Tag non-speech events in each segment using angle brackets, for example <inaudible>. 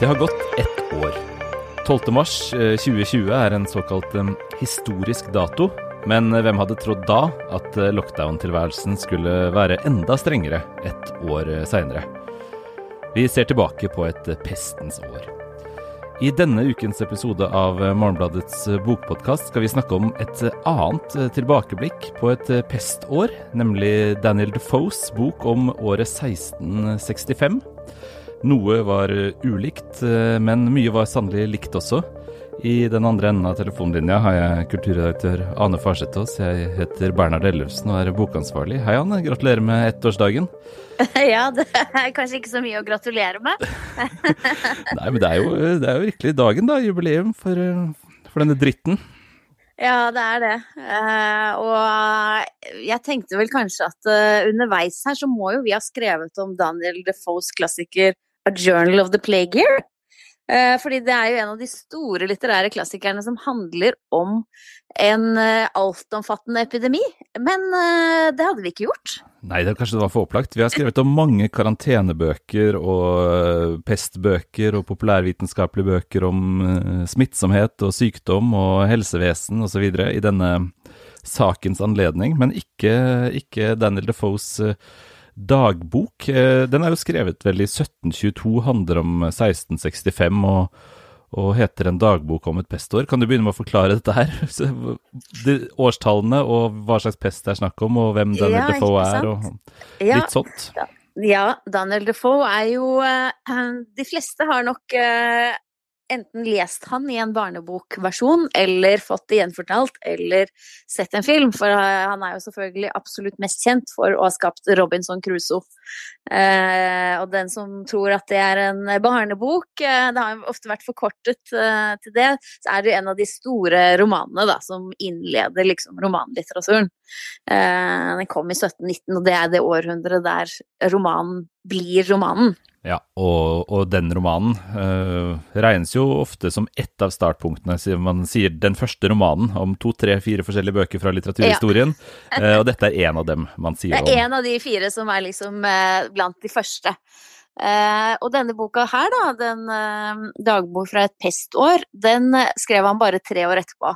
Det har gått ett år. 12. mars eh, 2020 er en såkalt eh, historisk dato. Men hvem hadde trodd da at eh, lockdown-tilværelsen skulle være enda strengere et år seinere? Vi ser tilbake på et pestens år. I denne ukens episode av Morgenbladets bokpodkast skal vi snakke om et annet tilbakeblikk på et pestår, nemlig Daniel Defoes bok om året 1665. Noe var ulikt, men mye var sannelig likt også. I den andre enden av telefonlinja har jeg kulturredaktør Ane Farsetås. Jeg heter Bernhard Ellefsen og er bokansvarlig. Hei, Ane. Gratulerer med ettårsdagen. <laughs> Ja, det er kanskje ikke så mye å gratulere med. <laughs> Nei, men det er, jo, det er jo virkelig dagen, da. Jubileum for, for denne dritten. Ja, det er det. Og jeg tenkte vel kanskje at underveis her så må jo vi ha skrevet om Daniel Defoes klassiker A Journal of the Plague Year. Uh, fordi det er jo en av de store litterære klassikerne som handler om en altomfattende epidemi. Men det hadde vi ikke gjort. Nei, det kanskje det var for opplagt. Vi har skrevet om mange karantenebøker og pestbøker og populærvitenskapelige bøker om smittsomhet og sykdom og helsevesen osv. i denne sakens anledning, men ikke, ikke Daniel Defoes dagbok. Den er jo skrevet vel i 1722, handler om 1665 og, og heter En dagbok om et pestår. Kan du begynne med å forklare dette her? <laughs> De, årstallene og hva slags pest det er snakk om, og hvem Daniel ja, Defoe er, og litt ja, sånt. Ja, Daniel Defoe er jo <clears throat> De fleste har nok enten lest han i en barnebokversjon, eller fått det gjenfortalt, eller sett en film. For han er jo selvfølgelig absolutt mest kjent for å ha skapt Robinson Crusoe. Eh, og den som tror at det er en barnebok, eh, det har jo ofte vært forkortet eh, til det, så er det en av de store romanene da, som innleder liksom romanlitteraturen. Eh, den kom i 1719, og det er det århundret der romanen blir romanen. Ja, og, og, den romanen uh, regnes jo ofte som ett av startpunktene. Man sier den første romanen om to, tre, fire forskjellige bøker fra litteraturhistorien. Ja. uh, og dette er en av dem man sier om. Det er en av de fire som er liksom uh, blant de første. og denne boka her, da, den dagbok fra et pestår, den skrev han bare tre år etterpå.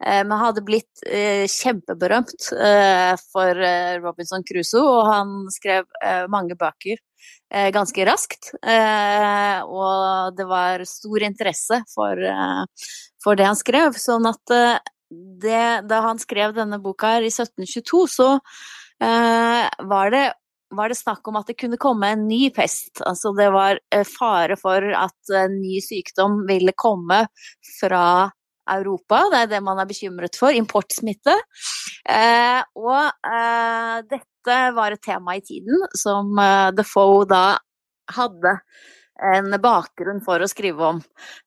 Men hadde blitt eh, kjempeberømt eh, for eh, Robinson Crusoe, og han skrev mange bøker Eh, ganske raskt. Eh, og det var stor interesse for, eh, for det han skrev. Sånn at det, da han skrev denne boka her i 1722, så var det var det snakk om at det kunne komme en ny pest. Altså det var fare for at en ny sykdom ville komme fra Europa. Det er det man er bekymret for. Importsmitte. Eh, og eh, dette var et tema i tiden som eh, Defoe da hadde en bakgrunn for å skrive om.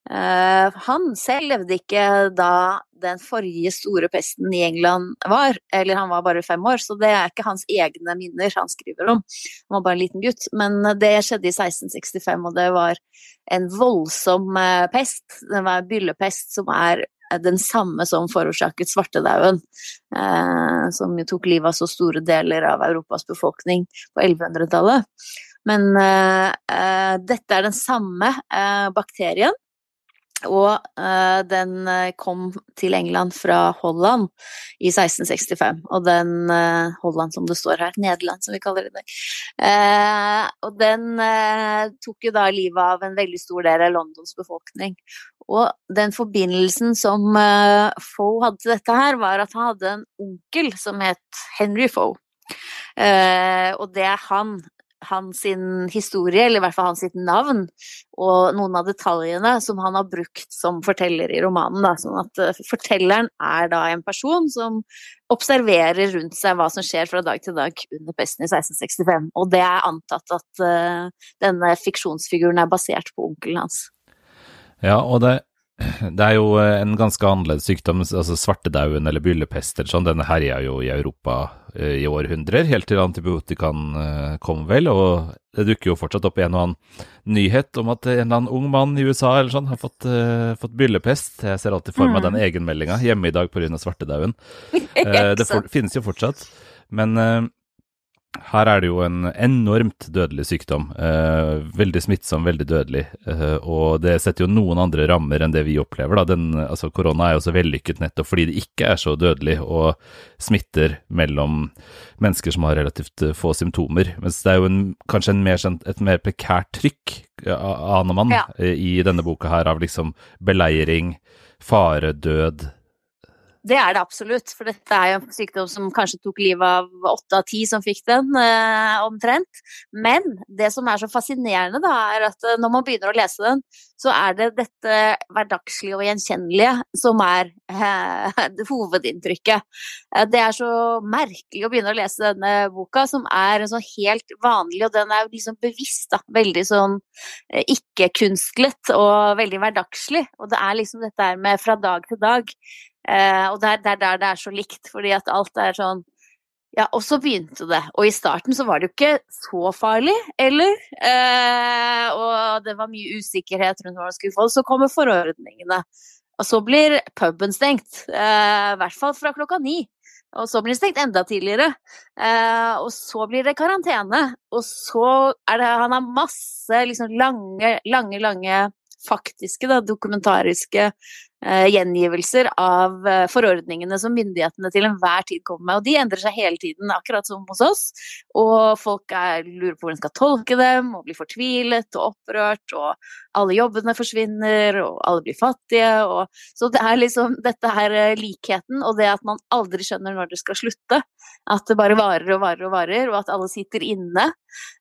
Uh, han selv levde ikke da den forrige store pesten i England var, eller han var bare fem år, så det er ikke hans egne minner han skriver om. Han var bare en liten gutt. Men det skjedde i 1665, og det var en voldsom uh, pest. Det var byllepest som er den samme som forårsaket svartedauden, eh, som jo tok livet av så store deler av Europas befolkning på 1100-tallet. Men eh, eh, dette er den samme eh, bakterien, og uh, den kom til England fra Holland i 1665. Og den uh, Holland som det står her, Nederland som vi kaller det. Uh, og den tok jo da livet av en veldig stor del av Londons befolkning. Og den forbindelsen som Foe hadde til dette her, var at han hadde en onkel som het Henry Foe. og det er han hans historie, eller i hvert fall hans navn, og noen av detaljene som han har brukt som forteller i romanen. Da. Sånn at uh, fortelleren er da en person som observerer rundt seg hva som skjer fra dag til dag under pesten i 1665. Og det er antatt at uh, denne fiksjonsfiguren er basert på onkelen hans. Ja, og det det er jo eh, en ganske annerledes sykdom, altså svartedauden eller byllepest eller sånn, den herja jo i Europa eh, i århundrer, helt til antibiotikaen eh, kom vel, og det dukker jo fortsatt opp en og annen nyhet om at en eller annen ung mann i USA eller sånn har fått, uh, fått byllepest. Jeg ser alltid for meg mm. den egenmeldinga hjemme i dag pga. svartedauden. <laughs> uh, det for, finnes jo fortsatt. Men uh, her er det jo en enormt dødelig sykdom. Eh, veldig smittsom, veldig dødelig. Eh, og det setter jo noen andre rammer enn det vi opplever. Da. Den, altså, korona er jo så vellykket nettopp fordi det ikke er så dødelig og smitter mellom mennesker som har relativt eh, få symptomer. Mens det er jo en, kanskje en mer, et mer prekært trykk, aner man, ja. Eh, i denne boka her, av liksom beleiring, fare, død det er det absolutt, for dette er jo en sykdom som kanskje tok livet av åtte av ti som fikk den, eh, omtrent. Men det som er så fascinerende, da, er at eh, når man begynner å lese den, så er det dette hverdagslige og gjenkjennelige som er eh, <laughs> hovedinntrykket. Eh, det er så merkelig å begynne å lese denne boka, som er en sånn helt vanlig, og den er liksom bevisst, da. Veldig sånn ikke-kunstlet og veldig hverdagslig. Og det er liksom dette her med fra dag til dag. Eh, og det er der, der det er så likt, fordi at alt er sånn ja, og så begynte det. Og i starten så var det jo ikke så farlig, eller? Eh, og det var mye usikkerhet rundt hva man skulle få. Så kommer forordningene. Og så blir puben stengt. Eh, I hvert fall fra klokka ni. Og så blir den stengt enda tidligere. Eh, og så blir det karantene. Og så er det Han har masse liksom lange, lange, lange faktiske, da, dokumentariske gjengivelser av eh, forordningene som myndighetene til enhver tid kommer med. Og de endrer seg hele tiden, akkurat som hos oss. Og folk er, lurer på hvordan de skal tolke dem, og blir fortvilet og opprørt. Og alle jobbene forsvinner, og alle blir fattige. Og, så det er liksom dette her eh, likheten, og det at man aldri skjønner når det skal slutte. At det bare varer og varer og varer, og at alle sitter inne.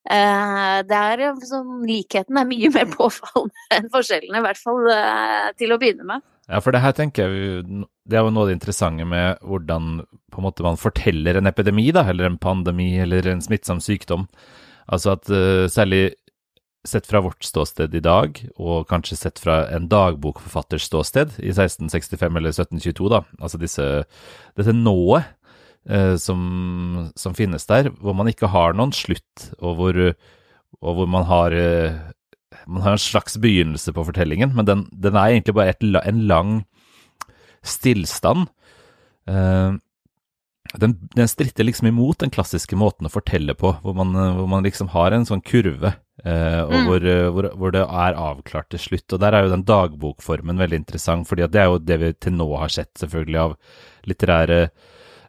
Eh, det er sånn, Likheten er mye <laughs> mer påfallende enn forskjellene, i hvert fall eh, til å begynne med. Ja, for det her tenker jeg Det er jo noe av det interessante med hvordan på en måte man forteller en epidemi, da, eller en pandemi, eller en smittsom sykdom. Altså at uh, særlig sett fra vårt ståsted i dag, og kanskje sett fra en dagbokforfatters ståsted i 1665 eller 1722, da, altså disse, dette nået uh, som, som, finnes der, hvor man ikke har noen slutt, og hvor, og hvor man har uh, man har en slags begynnelse på fortellingen, men den, den er egentlig bare et, en lang stillstand. Uh, den, den, stritter liksom imot den klassiske måten å fortelle på, hvor man, hvor man liksom har en sånn kurve, uh, og mm. hvor, hvor, hvor, det er avklart til slutt. Og der er jo den dagbokformen veldig interessant, fordi det er jo det vi til nå har sett, selvfølgelig, av litterære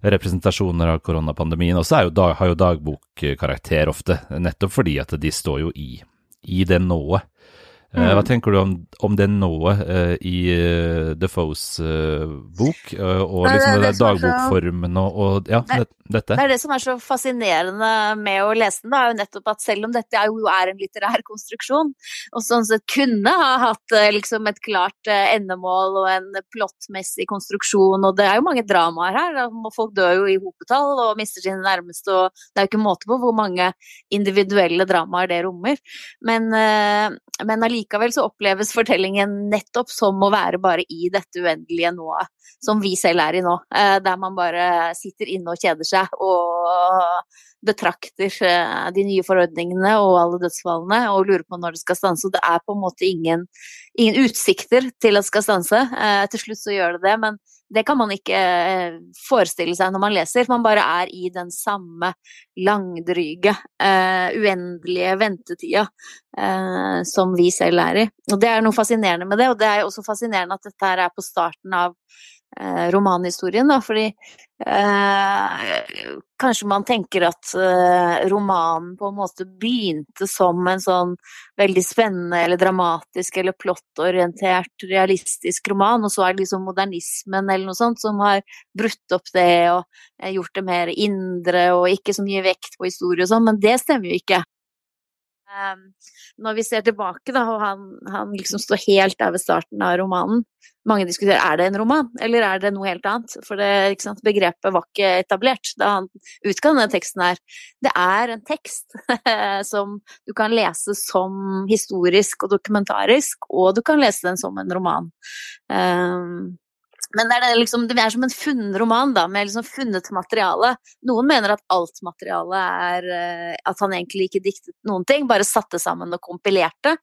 representasjoner av koronapandemien. Og så har jo dagbokkarakter ofte, nettopp fordi at de står jo i i det nået. Eh, mm. Hva tenker du om, om det nået uh, i uh, Defoes uh, bok, og liksom det, det dagbokformen og, og ja, det, dette? Det er det som er så fascinerende med å lese den, da, er jo nettopp at selv om dette er jo er en litterær konstruksjon, og sånn sett kunne ha hatt liksom et klart endemål og en plottmessig konstruksjon, og det er jo mange dramaer her, da, folk dør jo i hopetall og mister sine nærmeste, og det er jo ikke måte på hvor mange individuelle dramaer det rommer. Men, men allikevel så oppleves fortellingen nettopp som å være bare i dette uendelige nået, som vi selv er i nå. Eh, der man bare sitter inne og kjeder seg og betrakter eh, de nye forordningene og alle dødsfallene og lurer på når det skal stanse. Og det er på en måte ingen, ingen utsikter til at det skal stanse. Eh, til slutt så gjør det det, men det kan man ikke eh, forestille seg når man leser. Man bare er i den samme langdryge, uendelige ventetida som vi selv er i. Og det er noe fascinerende med det, og det er også fascinerende at dette her er på starten av romanhistorien, da, fordi Eh, kanskje man tenker at eh, romanen på en måte begynte som en sånn veldig spennende eller dramatisk eller plottorientert realistisk roman, og så er det liksom modernismen eller noe sånt som har brutt opp det og eh, gjort det mer indre og ikke så mye vekt på historie og sånn, men det stemmer jo ikke. Um, når vi ser tilbake, da, og han, han, liksom står helt der ved starten av romanen Mange diskuterer er det en roman, eller er det noe helt annet? For det, sant, begrepet var ikke etablert da han utga denne teksten her. Det er en tekst <laughs> som du kan lese som historisk og dokumentarisk, og du kan lese den som en roman. Um, men det er, liksom, det er som en funnet roman, da, med liksom funnet materiale. Noen mener at alt materialet er eh, At han egentlig ikke diktet noen ting, bare satte sammen og kompilerte.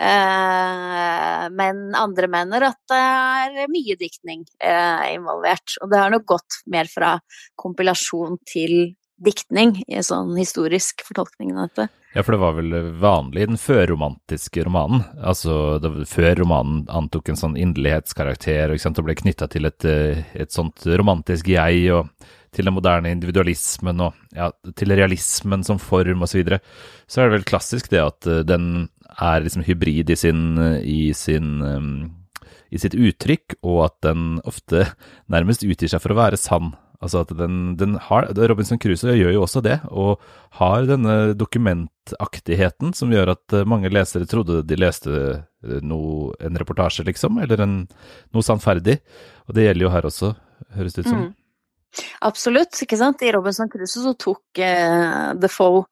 Eh, men andre mener at det er mye diktning eh, involvert. Og det har nok gått mer fra kompilasjon til diktning i sånn historisk fortolkning av dette. Ja, for det var vel vanlig i den førromantiske romanen, altså før romanen antok en sånn inderlighetskarakter og ble knytta til et, eh, et, sånt romantisk jeg, og til den moderne individualismen og ja, til realismen som form osv., så, videre, så er det vel klassisk det at eh, den er liksom hybrid i sin, i sin i sitt uttrykk, og at den ofte nærmest utgir seg for å være sann. Altså at den, den har, Robinson Crusoe gjør jo også det, og har denne dokumentaktigheten som gjør at eh, mange lesere trodde de leste eh, noe, en reportasje, liksom, eller en, noe sannferdig. Og det gjelder jo her også, høres det ut som. Mm. Absolutt, ikke sant. I Robinson Crusoe så tok uh, Defoe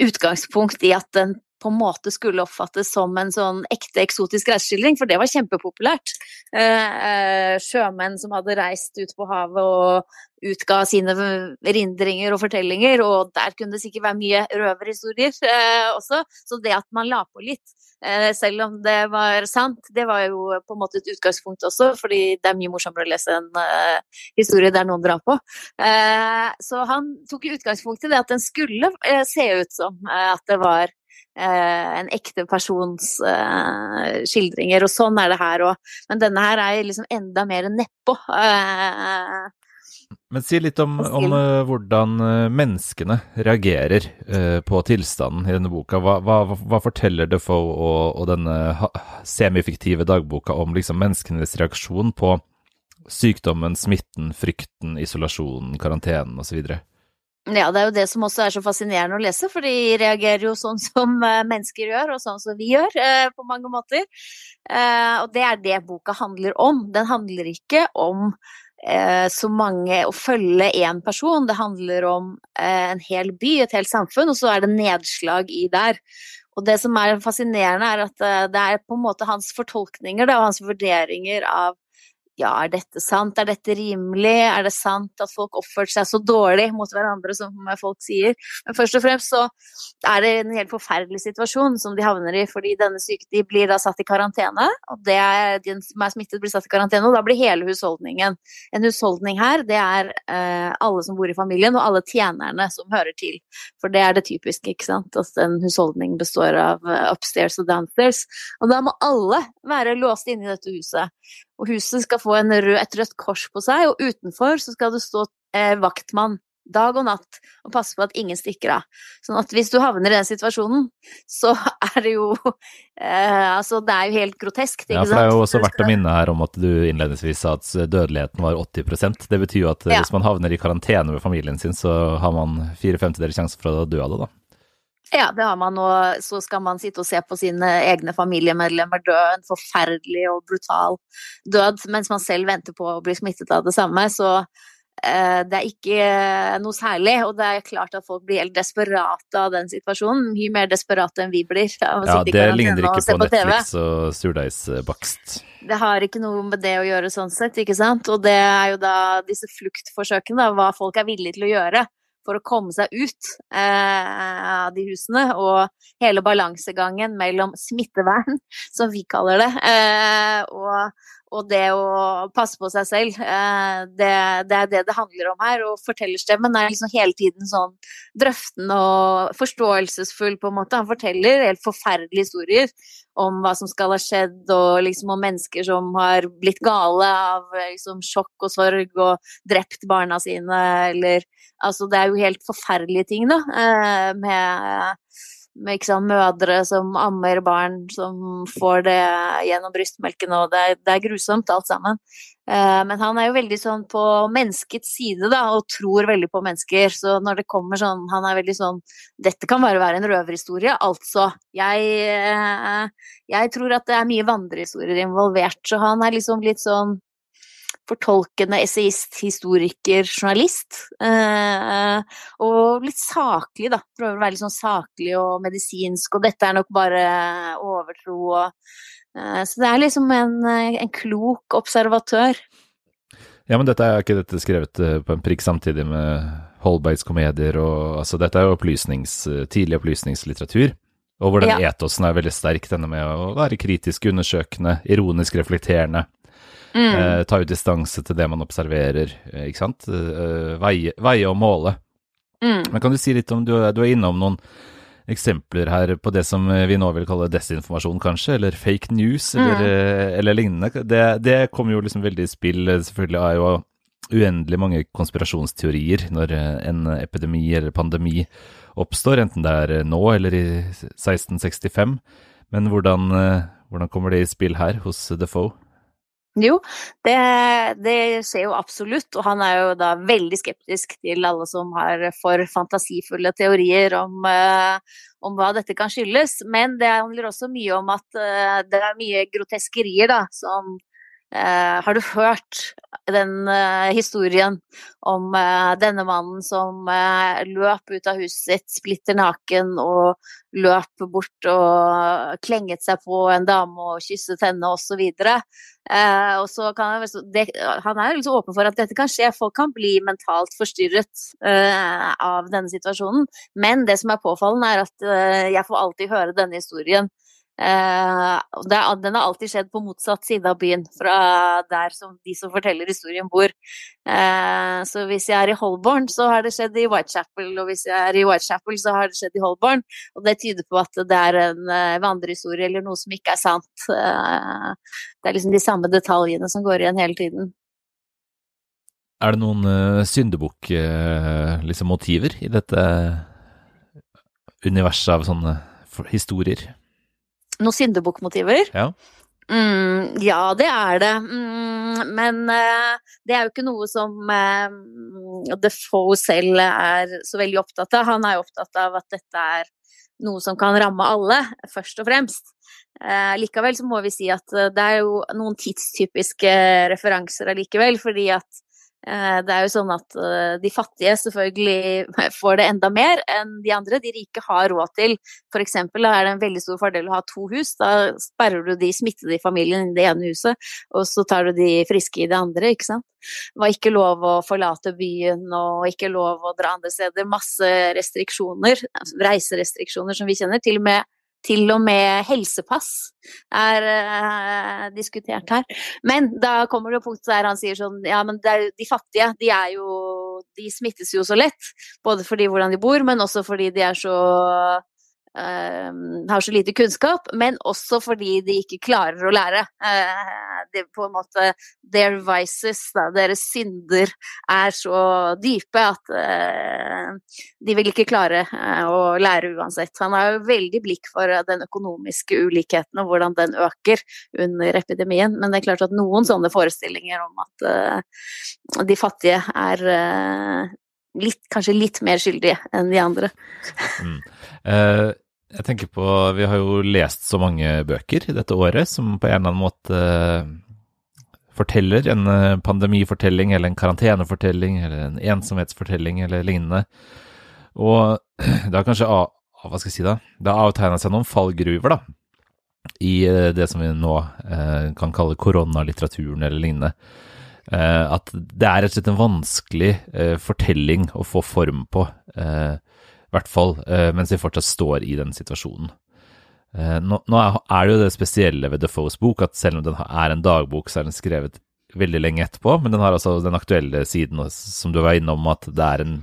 utgangspunkt i at den på en måte skulle oppfattes som en sånn ekte eksotisk reiseskildring, for det var kjempepopulært. Eh, eh, sjømenn som hadde reist ut på havet og utga sine erindringer og fortellinger, og der kunne det sikkert være mye røverhistorier eh, også. Så det at man la på litt, selv om det var sant, det var jo på en måte et utgangspunkt også, fordi det er mye morsommere å lese en historie der noen drar på. så han tok utgangspunkt i det at den skulle se ut som at det var en ekte persons uh, skildringer, og sånn er det her òg. Men denne her er liksom enda mer nedpå. Uh, Men si litt om, om hvordan menneskene reagerer på tilstanden i denne boka. Hva, hva, hva forteller Defoe og, og denne semifiktive dagboka om liksom, menneskenes reaksjon på sykdommen, smitten, frykten, isolasjonen, karantenen osv.? Ja, det er jo det som også er så fascinerende å lese, for de reagerer jo sånn som eh, mennesker gjør, og sånn som vi gjør, eh, på mange måter. Eh, og det er det boka handler om. Den handler ikke om så mange å følge én person, det handler om en hel by, et helt samfunn, og så er det nedslag i der. Og det som er fascinerende, er at det er på en måte hans fortolkninger og hans vurderinger av ja, er dette sant, er dette rimelig, er det sant at folk oppførte seg så dårlig mot hverandre som folk sier. Men først og fremst så er det en helt forferdelig situasjon som de havner i, fordi denne syke de blir da satt i karantene, og det er, de som er smittet blir satt i karantene, og da blir hele husholdningen. En husholdning her, det er eh, alle som bor i familien, og alle tjenerne som hører til. For det er det typiske, ikke sant, at en husholdning består av eh, upstairs og downstairs. Og da må alle være låst inne i dette huset. Og huset skal få rød, et rødt kors på seg, og utenfor så skal det stå eh, vaktmann dag og natt og passe på at ingen stikker av. Sånn at hvis du havner i den situasjonen, så <laughs> er det jo eh, Altså, det er jo helt grotesk, ikke sant? Ja, for det er jo også verdt å minne her om at du innledningsvis sa at dødeligheten var 80% Det betyr jo at ja. hvis man havner i karantene med familien sin, så har man fire femtedeler sjanse for å dø av det, da. Ja, det har man, og så skal man sitte og se på sine egne familiemedlemmer dø en forferdelig og brutal død, mens man selv venter på å bli smittet av det samme. Så eh, det er ikke noe særlig, og det er klart at folk blir helt desperate av den situasjonen. Mye mer desperate enn vi blir. ja, det ligner ikke på, på Netflix TV. og surdeigsbakst. Det har ikke noe med det å gjøre sånn sett, ikke sant. Og det er jo da disse fluktforsøkene, da, hva folk er villige til å gjøre for å komme seg ut eh, av de husene. Og hele balansegangen mellom smittevern, <laughs> som vi kaller det, eh, og, og, det å passe på seg selv. Eh, det, det, er det det handler om her. Og fortellerstemmen er liksom hele tiden sånn drøftende og forståelsesfull, på en måte. Han forteller helt forferdelige historier om hva som skal ha skjedd, og liksom om mennesker som har blitt gale av liksom, sjokk og sorg og drept barna sine, eller Altså, det er jo helt forferdelige ting, da, eh, med, sant, mødre som ammer barn som får det gjennom brystmelken, og det det er grusomt alt sammen. Eh, men han er jo veldig sånn på menneskets side, da, og tror veldig på mennesker. Så når det kommer sånn Han er veldig sånn Dette kan bare være en røverhistorie, altså. Jeg, eh, jeg tror at det er mye vandrehistorier involvert, så han er liksom litt sånn fortolkende essayist, historiker, journalist. Eh, og litt saklig, da. Prøver å være litt sånn saklig og medisinsk, og dette er nok bare overtro og eh, Så det er liksom en, en, klok observatør. Ja, men dette er ikke dette skrevet eh, på en prikk samtidig med Holbergs komedier og Altså, dette er jo opplysnings, tidlig opplysningslitteratur. Og hvor den ja. etosen er veldig sterk, denne med å være kritisk, undersøkende, ironisk reflekterende. Mm. Eh, ta ut distanse til det man observerer, eh, ikke sant. Eh, veie, veie og måle. Mm. Men kan du si litt om, du, du er innom noen eksempler her på det som vi nå vil kalle desinformasjon, kanskje, eller fake news, eller, mm. eller lignende. Det, det kommer jo liksom veldig i spill. Selvfølgelig er jo uendelig mange konspirasjonsteorier når en epidemi eller pandemi oppstår, enten det er nå eller i 1665. Men hvordan, hvordan kommer det i spill her hos Defoe? Jo, det, det, skjer jo absolutt, og han er jo da veldig skeptisk til alle som har for fantasifulle teorier om, uh, om hva dette kan skyldes. Men det handler også mye om at uh, det er mye groteskerier, da, som har du hørt den uh, historien om uh, denne mannen som løp ut av huset sitt splitter naken og løp bort og klenget seg på en dame og kysset henne osv. Eh, og så kan han, det, han er liksom åpen for at dette kan skje, folk kan bli mentalt forstyrret av denne situasjonen. Men det som er påfallende, er at jeg får alltid høre denne historien Eh, den har alltid skjedd på motsatt side av byen, fra der som de som forteller historien, bor. Eh, så hvis jeg er i Holborn, så har det skjedd i Whitechapel, og hvis jeg er i Whitechapel, så har det skjedd i Holborn. Og det tyder på at det er en uh, vandrehistorie eller noe som ikke er sant. det er liksom de samme detaljene som går igjen hele tiden. Er det noen uh, syndebukk-motiver liksom, i dette universet av sånne historier? Noen syndebukkmotiver? Ja. Mm, ja, det er det. Mm, men uh, det er jo ikke noe som uh, Defoe selv er så veldig opptatt av. Han er jo opptatt av at dette er noe som kan ramme alle, først og fremst. Uh, likevel så må vi si at det er jo noen tidstypiske referanser allikevel, fordi at Eh, det er jo sånn at eh, de fattige selvfølgelig <laughs> får det enda mer enn de andre. De rike har råd til f.eks. er det en veldig stor fordel å ha to hus. Da sperrer du de smittede i familien i det ene huset, og så tar du de friske i det andre, ikke sant. Det var ikke lov å forlate byen og ikke lov å dra andre steder. Masse restriksjoner, reiserestriksjoner som vi kjenner. Til og med til og med helsepass er uh, diskutert her. Men da kommer det punkt der han sier sånn Ja, men er, de fattige, de er jo De smittes jo så lett. Både fordi hvordan de bor, men også fordi de er så har så lite kunnskap, men også fordi de ikke klarer å lære. Uh, det på en måte Their vices, da, deres synder, er så dype at uh, de vil ikke klare å lære uansett. Han har jo veldig blikk for den økonomiske ulikheten og hvordan den øker under epidemien, men det er klart at noen sånne forestillinger om at de fattige er litt, kanskje litt mer skyldige enn de andre. Mm. Jeg tenker på Vi har jo lest så mange bøker dette året som på en eller annen måte eh, forteller en eh, pandemifortelling eller en karantenefortelling eller en ensomhetsfortelling eller lignende. Og <clears throat> det har kanskje hva skal jeg si da, det har avtegna seg noen fallgruver da, i eh, det som vi nå kan kalle koronalitteraturen eller lignende. At det er rett og slett en vanskelig fortelling å få form på. Eh, i hvert fall uh, mens vi fortsatt står i den situasjonen. Uh, nå, er det jo det spesielle ved Defoes bok at selv om den er en dagbok, så er den skrevet veldig lenge etterpå, men den har altså den aktuelle siden, som du var innom, at det er en,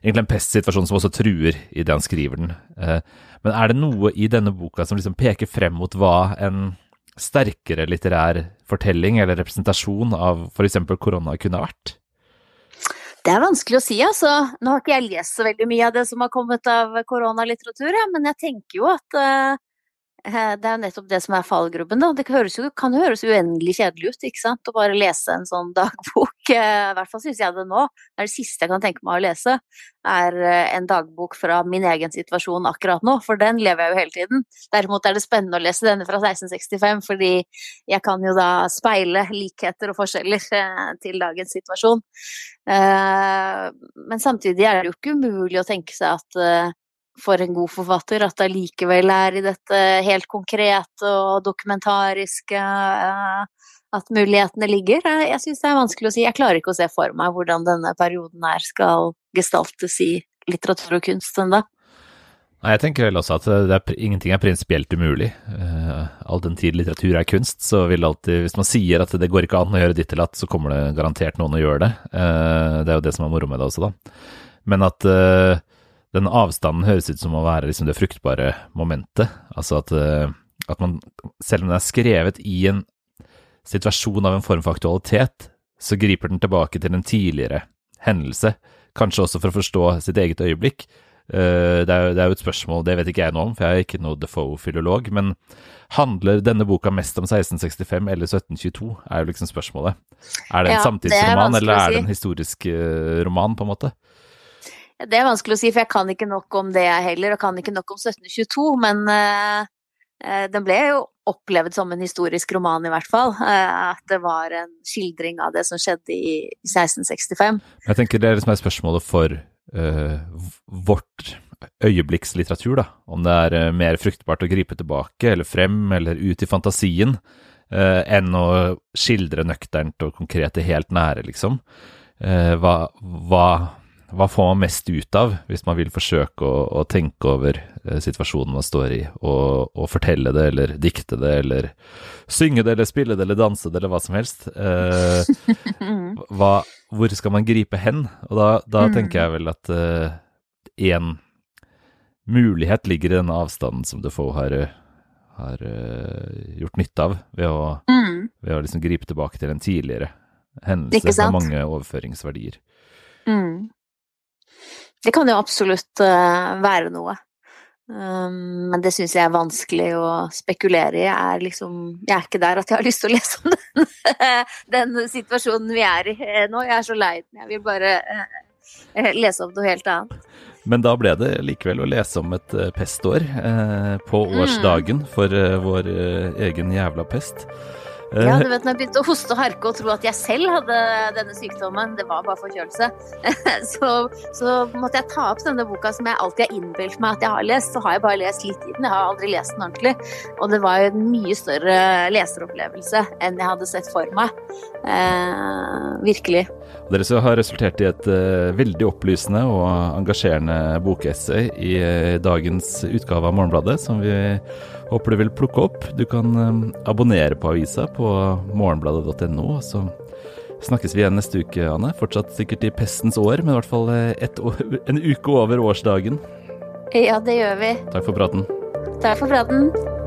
egentlig en pestsituasjon som også truer i det han skriver den. Uh, men er det noe i denne boka som liksom peker frem mot hva en sterkere litterær fortelling eller representasjon av f.eks. korona kunne vært? Det er vanskelig å si, altså. Nå har ikke jeg lest så veldig mye av det som har kommet av koronalitteratur, men jeg tenker jo at uh, det er jo nettopp det som er fallgrubben. da. Det jo, kan høres uendelig kjedelig ut, ikke sant, å bare lese en sånn <laughs> dagbok. I hvert fall syns jeg det nå. Det er det siste jeg kan tenke meg å lese, er eh, en dagbok fra min egen situasjon akkurat nå, for den lever jeg jo hele tiden. Derimot er det spennende å lese denne fra 1665, fordi jeg kan jo da speile likheter og forskjeller eh, til dagens situasjon. Eh, men samtidig er det jo ikke umulig å tenke seg at for en god forfatter at det likevel er i dette helt konkrete og dokumentariske eh, at mulighetene ligger. Jeg syns det er vanskelig å si. Jeg klarer ikke å se for meg hvordan denne perioden her skal gestaltes i litteratur og kunst ennå. Nei, Jeg tenker vel også at er, ingenting er prinsipielt umulig. Uh, all den tid litteratur er kunst, så vil alltid Hvis man sier at det går ikke an å gjøre ditt eller datt, så kommer det garantert noen å gjøre det. Uh, det er jo det som er moro med det også, da. men at uh, den avstanden høres ut som å være liksom det fruktbare momentet. Altså at, uh, at man, selv om den er skrevet i en situasjon av en form for aktualitet, så griper den tilbake til en tidligere hendelse, kanskje også for å forstå sitt eget øyeblikk. Uh, det, er, det er jo et spørsmål, det vet ikke jeg noe om, for jeg er ikke noe Defoe-filolog, men handler denne boka mest om 1665 eller 1722, er jo liksom spørsmålet. Er det en ja, samtidsroman, eller er det en historisk uh, roman, på en måte? Det er vanskelig å si, for jeg kan ikke nok om det jeg heller, og kan ikke nok om 1722. Men uh, den ble jo opplevd som en historisk roman, i hvert fall. Uh, at det var en skildring av det som skjedde i, i 1665. Jeg tenker det er liksom spørsmålet for uh, vårt øyeblikkslitteratur, da. Om det er mer fruktbart å gripe tilbake eller frem eller ut i fantasien enn å skildre nøkternt og konkret det helt nære, liksom. hva, hva hva får man mest ut av hvis man vil forsøke å, å tenke over eh, situasjonen man står i, og, og, fortelle det, eller dikte det, eller synge det, eller spille det, eller danse det, eller hva som helst? Eh, hva, hvor skal man gripe hen? Og da, da mm. tenker jeg vel at én eh, mulighet ligger i denne avstanden som Defoe har, har uh, gjort nytte av, ved å, mm. ved å liksom gripe tilbake til en tidligere hendelse med mange overføringsverdier. Mm. Det kan jo absolutt uh, være noe. Um, men det syns jeg er vanskelig å spekulere i. Jeg er, liksom, jeg er ikke der at jeg har lyst til å lese om den, <laughs> den situasjonen vi er i eh, nå. Jeg er så lei den. Jeg vil bare uh, lese om noe helt annet. Men da ble det likevel å lese om et pestår eh, på mm. årsdagen for eh, vår egen jævla pest. Ja, du vet når jeg begynte å hoste og harke og tro at jeg selv hadde denne sykdommen, det var bare forkjølelse, <laughs> så, så, måtte jeg ta opp denne boka som jeg alltid har innbilt meg at jeg har lest. Så har jeg bare lest litt i den, jeg har aldri lest den ordentlig. Og det var jo en mye større leseropplevelse enn jeg hadde sett for meg. Eh, virkelig. Dere har resultert i et uh, veldig opplysende og engasjerende bokessay i uh, dagens utgave av Morgenbladet, som vi Håper du vil plukke opp. Du kan um, abonnere på avisa på morgenbladet.no. Så snakkes vi igjen neste uke, Anne. Fortsatt sikkert i pestens år, men i hvert fall eh, år, <laughs> en uke over årsdagen. Ja, det gjør vi. Takk for praten. Takk for praten.